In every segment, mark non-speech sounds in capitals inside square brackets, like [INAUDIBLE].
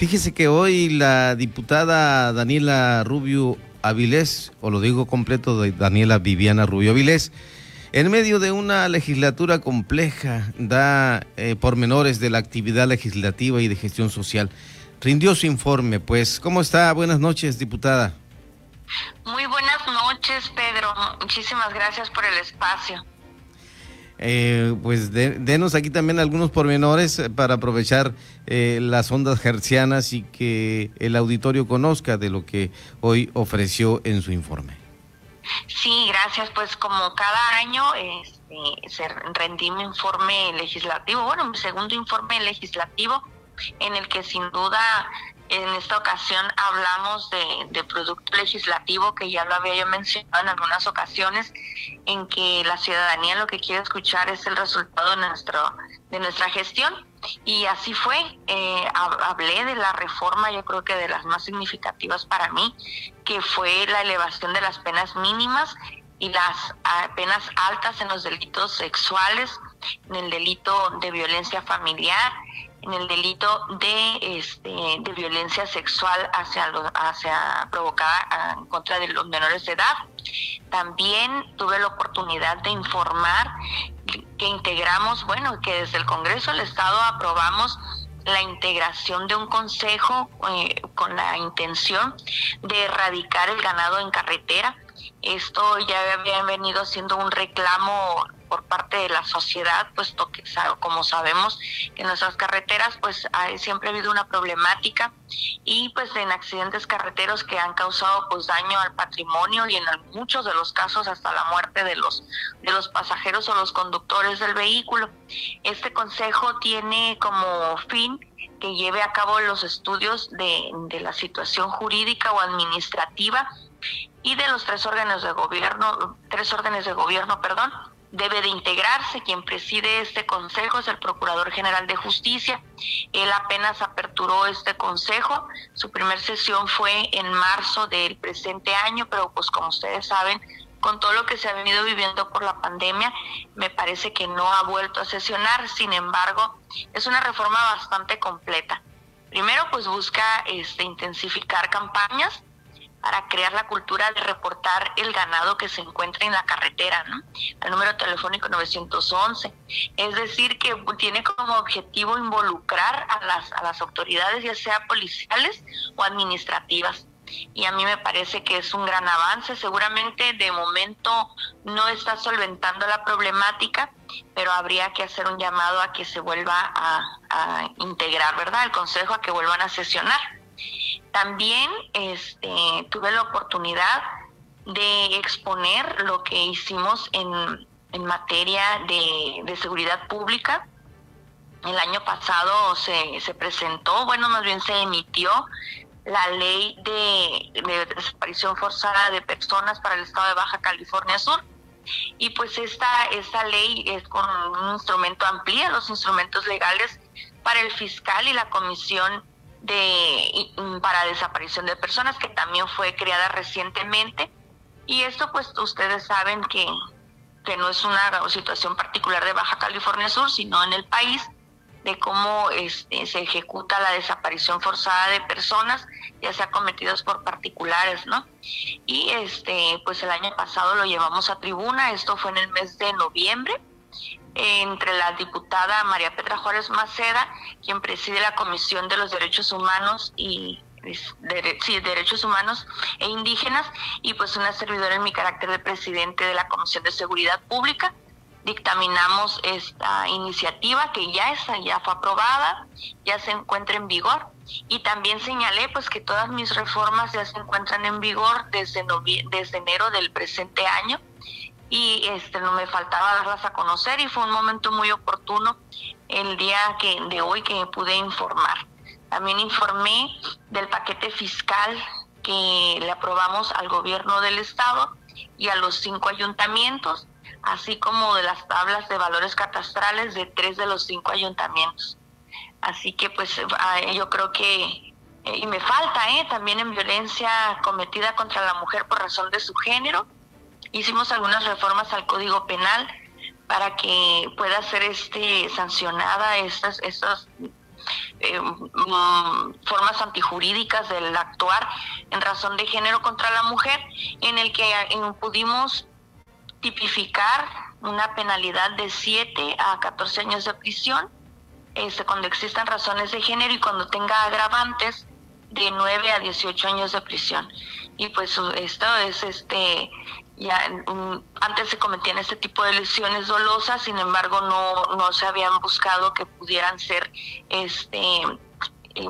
Fíjese que hoy la diputada Daniela Rubio Avilés, o lo digo completo, de Daniela Viviana Rubio Avilés, en medio de una legislatura compleja, da eh, pormenores de la actividad legislativa y de gestión social. Rindió su informe, pues. ¿Cómo está? Buenas noches, diputada. Muy buenas noches, Pedro. Muchísimas gracias por el espacio. Eh, pues denos aquí también algunos pormenores eh, para aprovechar eh, las ondas hercianas y que el auditorio conozca de lo que hoy ofreció en su informe. Sí, gracias. Pues como cada año este, se rendí mi informe legislativo, bueno, mi segundo informe legislativo en el que sin duda en esta ocasión hablamos de, producto legislativo que ya lo había yo mencionado en algunas ocasiones, en que la ciudadanía lo que quiere escuchar es el resultado de, nuestro, de nuestra gestión. Y así fue, eh, hablé de la reforma, yo creo que de las más significativas para mí, que fue la elevación de las penas mínimas y las penas altas en los delitos sexuales, en el delito de violencia familiar en el delito de, este, de violencia sexual hacia, hacia provocada en contra de los menores de edad. También tuve la oportunidad de informar que integramos, bueno, que desde el Congreso del Estado aprobamos la integración de un consejo eh, con la intención de erradicar el ganado en carretera. Esto ya había venido siendo un reclamo por parte de la sociedad, puesto que como sabemos que en nuestras carreteras pues hay, siempre ha habido una problemática y pues en accidentes carreteros que han causado pues daño al patrimonio y en muchos de los casos hasta la muerte de los de los pasajeros o los conductores del vehículo. Este consejo tiene como fin que lleve a cabo los estudios de, de la situación jurídica o administrativa y de los tres órganos de gobierno, tres órdenes de gobierno, perdón, debe de integrarse. Quien preside este consejo es el Procurador General de Justicia. Él apenas aperturó este consejo. Su primera sesión fue en marzo del presente año, pero pues como ustedes saben, con todo lo que se ha venido viviendo por la pandemia, me parece que no ha vuelto a sesionar. Sin embargo, es una reforma bastante completa. Primero, pues busca este, intensificar campañas para crear la cultura de reportar el ganado que se encuentra en la carretera, ¿no? El número telefónico 911. Es decir, que tiene como objetivo involucrar a las, a las autoridades, ya sea policiales o administrativas. Y a mí me parece que es un gran avance. Seguramente de momento no está solventando la problemática, pero habría que hacer un llamado a que se vuelva a, a integrar, ¿verdad? El Consejo a que vuelvan a sesionar. También este, tuve la oportunidad de exponer lo que hicimos en, materia de, seguridad pública. El año pasado se, se presentó, bueno, más bien se emitió la ley de, desaparición forzada de personas para el estado de Baja California Sur. Y pues esta, esta ley es con un instrumento, amplía los instrumentos legales para el fiscal y la comisión de para desaparición de personas que también fue creada recientemente. Y esto pues ustedes saben que, que no es una situación particular de Baja California Sur sino en el país de cómo este, se ejecuta la desaparición forzada de personas ya sea cometidos por particulares no y este pues el año pasado lo llevamos a tribuna esto fue en el mes de noviembre entre la diputada María Petra Juárez Maceda, quien preside la Comisión de los Derechos Humanos y derechos humanos e indígenas y pues una servidora en mi carácter de presidente de la Comisión de Seguridad Pública. Dictaminamos esta iniciativa que ya está, ya fue aprobada, ya se encuentra en vigor y también señalé pues que todas mis reformas ya se encuentran en vigor desde desde enero del presente año y este no me faltaba darlas a conocer y fue un momento muy oportuno el día que de hoy que pude informar. También informé del paquete fiscal que le aprobamos al gobierno del estado y a los cinco ayuntamientos, así como de las tablas de valores catastrales de tres de los cinco ayuntamientos. Así que pues ah, yo creo que eh, y me falta eh, también en violencia cometida contra la mujer por razón de su género hicimos algunas reformas al Código Penal para que pueda ser este sancionada estas, estas eh, mm, formas antijurídicas del actuar en razón de género contra la mujer, en el que pudimos tipificar una penalidad de 7 a 14 años de prisión este, cuando existan razones de género y cuando tenga agravantes de 9 a 18 años de prisión. Y pues esto es este ya antes se cometían este tipo de lesiones dolosas, sin embargo no, no se habían buscado que pudieran ser este eh,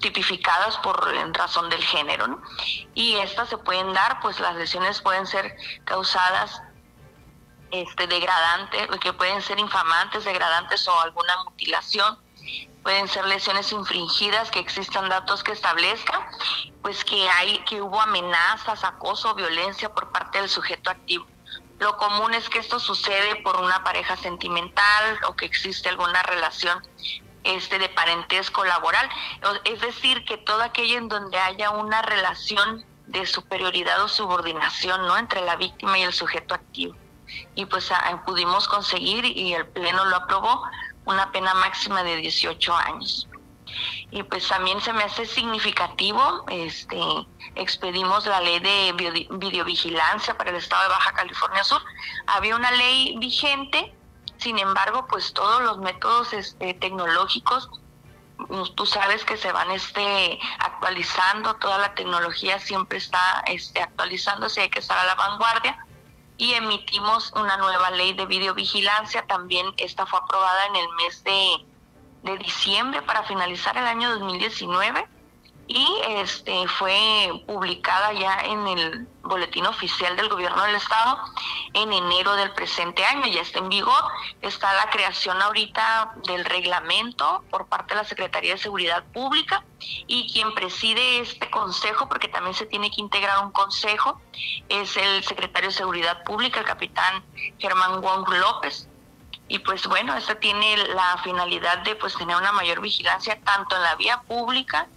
tipificadas por en razón del género. Y estas se pueden dar, pues las lesiones pueden ser causadas este degradantes, que pueden ser infamantes, degradantes o alguna mutilación, pueden ser lesiones infringidas, que existan datos que establezcan, pues que hay, que hubo amenazas, acoso, violencia por parte del sujeto activo. Lo común es que esto sucede por una pareja sentimental o que existe alguna relación este de parentesco laboral, es decir, que todo aquello en donde haya una relación de superioridad o subordinación, ¿no? entre la víctima y el sujeto activo. Y pues ah, pudimos conseguir y el pleno lo aprobó una pena máxima de 18 años. Y pues también se me hace significativo, este, expedimos la ley de videovigilancia para el estado de Baja California Sur. Había una ley vigente, sin embargo, pues todos los métodos este, tecnológicos, pues, tú sabes que se van este, actualizando, toda la tecnología siempre está este, actualizándose, hay que estar a la vanguardia y emitimos una nueva ley de videovigilancia. También esta fue aprobada en el mes de, de diciembre para finalizar el año 2019 y este fue publicada ya en el boletín oficial del gobierno del estado en enero del presente año, ya está en vigor, está la creación ahorita del reglamento por parte de la Secretaría de Seguridad Pública y quien preside este consejo, porque también se tiene que integrar un consejo, es el secretario de Seguridad Pública, el capitán Germán Wong López. Y pues bueno, esto tiene la finalidad de pues tener una mayor vigilancia tanto en la vía pública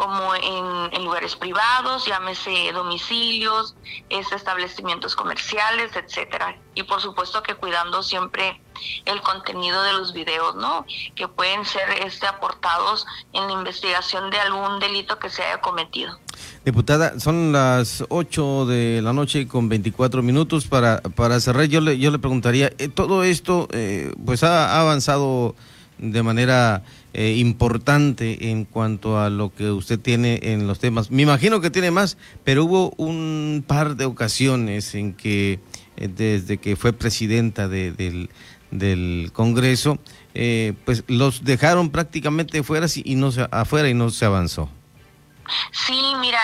como en, lugares privados, llámese domicilios, establecimientos comerciales, etcétera. Y por supuesto que cuidando siempre el contenido de los videos, ¿no? Que pueden ser este aportados en la investigación de algún delito que se haya cometido. Diputada, son las 8 de la noche con 24 minutos. Para, para cerrar, yo le, yo le preguntaría, eh, todo esto eh, pues ha avanzado de manera eh, importante en cuanto a lo que usted tiene en los temas. Me imagino que tiene más, pero hubo un par de ocasiones en que eh, desde que fue presidenta del, del, Congreso, eh, pues los dejaron prácticamente fuera y no se, afuera y no se avanzó. Sí, mira,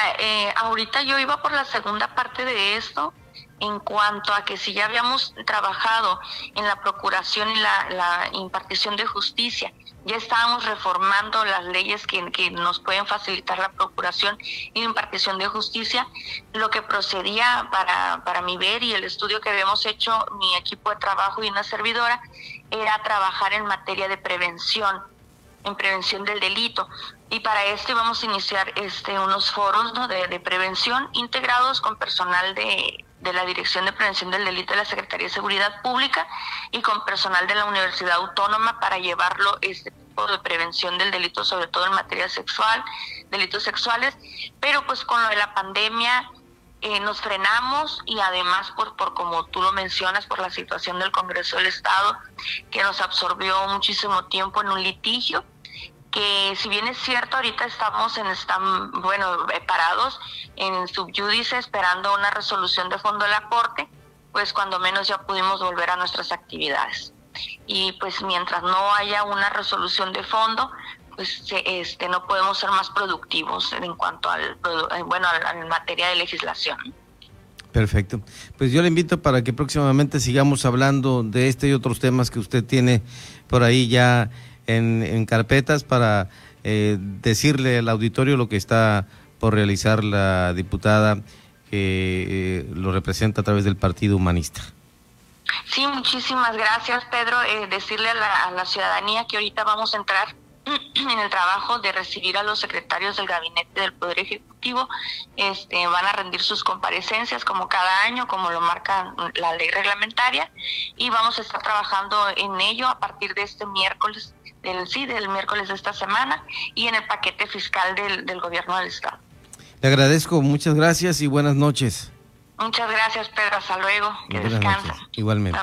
ahorita yo iba por la segunda parte de esto en cuanto a que si ya habíamos trabajado en la procuración y la, impartición de justicia, ya estábamos reformando las leyes que, nos pueden facilitar la procuración y la impartición de justicia, lo que procedía para, para mi ver y el estudio que habíamos hecho mi equipo de trabajo y una servidora era trabajar en materia de prevención en prevención del delito. Y para esto vamos a iniciar este, unos foros de, de, prevención integrados con personal de, de la Dirección de Prevención del Delito de la Secretaría de Seguridad Pública y con personal de la Universidad Autónoma para llevarlo este tipo de prevención del delito, sobre todo en materia sexual, delitos sexuales, pero pues con lo de la pandemia eh, nos frenamos y además por, por como tú lo mencionas, por la situación del Congreso del Estado, que nos absorbió muchísimo tiempo en un litigio que si bien es cierto, ahorita estamos en, están, bueno, eh, parados en subyúdice esperando una resolución de fondo de la Corte, pues cuando menos ya pudimos volver a nuestras actividades. Y pues mientras no haya una resolución de fondo, pues este no podemos ser más productivos en cuanto al eh, bueno en materia de legislación. Perfecto. Pues yo le invito para que próximamente sigamos hablando de este y otros temas que usted tiene por ahí ya en, carpetas para eh, decirle al auditorio lo que está por realizar la diputada que eh, lo representa a través del Partido Humanista. Sí, muchísimas gracias, Pedro. Eh, decirle a la, a la ciudadanía que ahorita vamos a entrar [CLEARS THROAT] en el trabajo de recibir a los secretarios del gabinete del Poder Ejecutivo, este, van a rendir sus comparecencias como cada año, como lo marca la ley reglamentaria, y vamos a estar trabajando en ello a partir de este miércoles del sí, del miércoles de esta semana y en el paquete fiscal del, del gobierno del estado. Le agradezco, muchas gracias y buenas noches. Muchas gracias, Pedro. Hasta luego. Que descansen. Igualmente.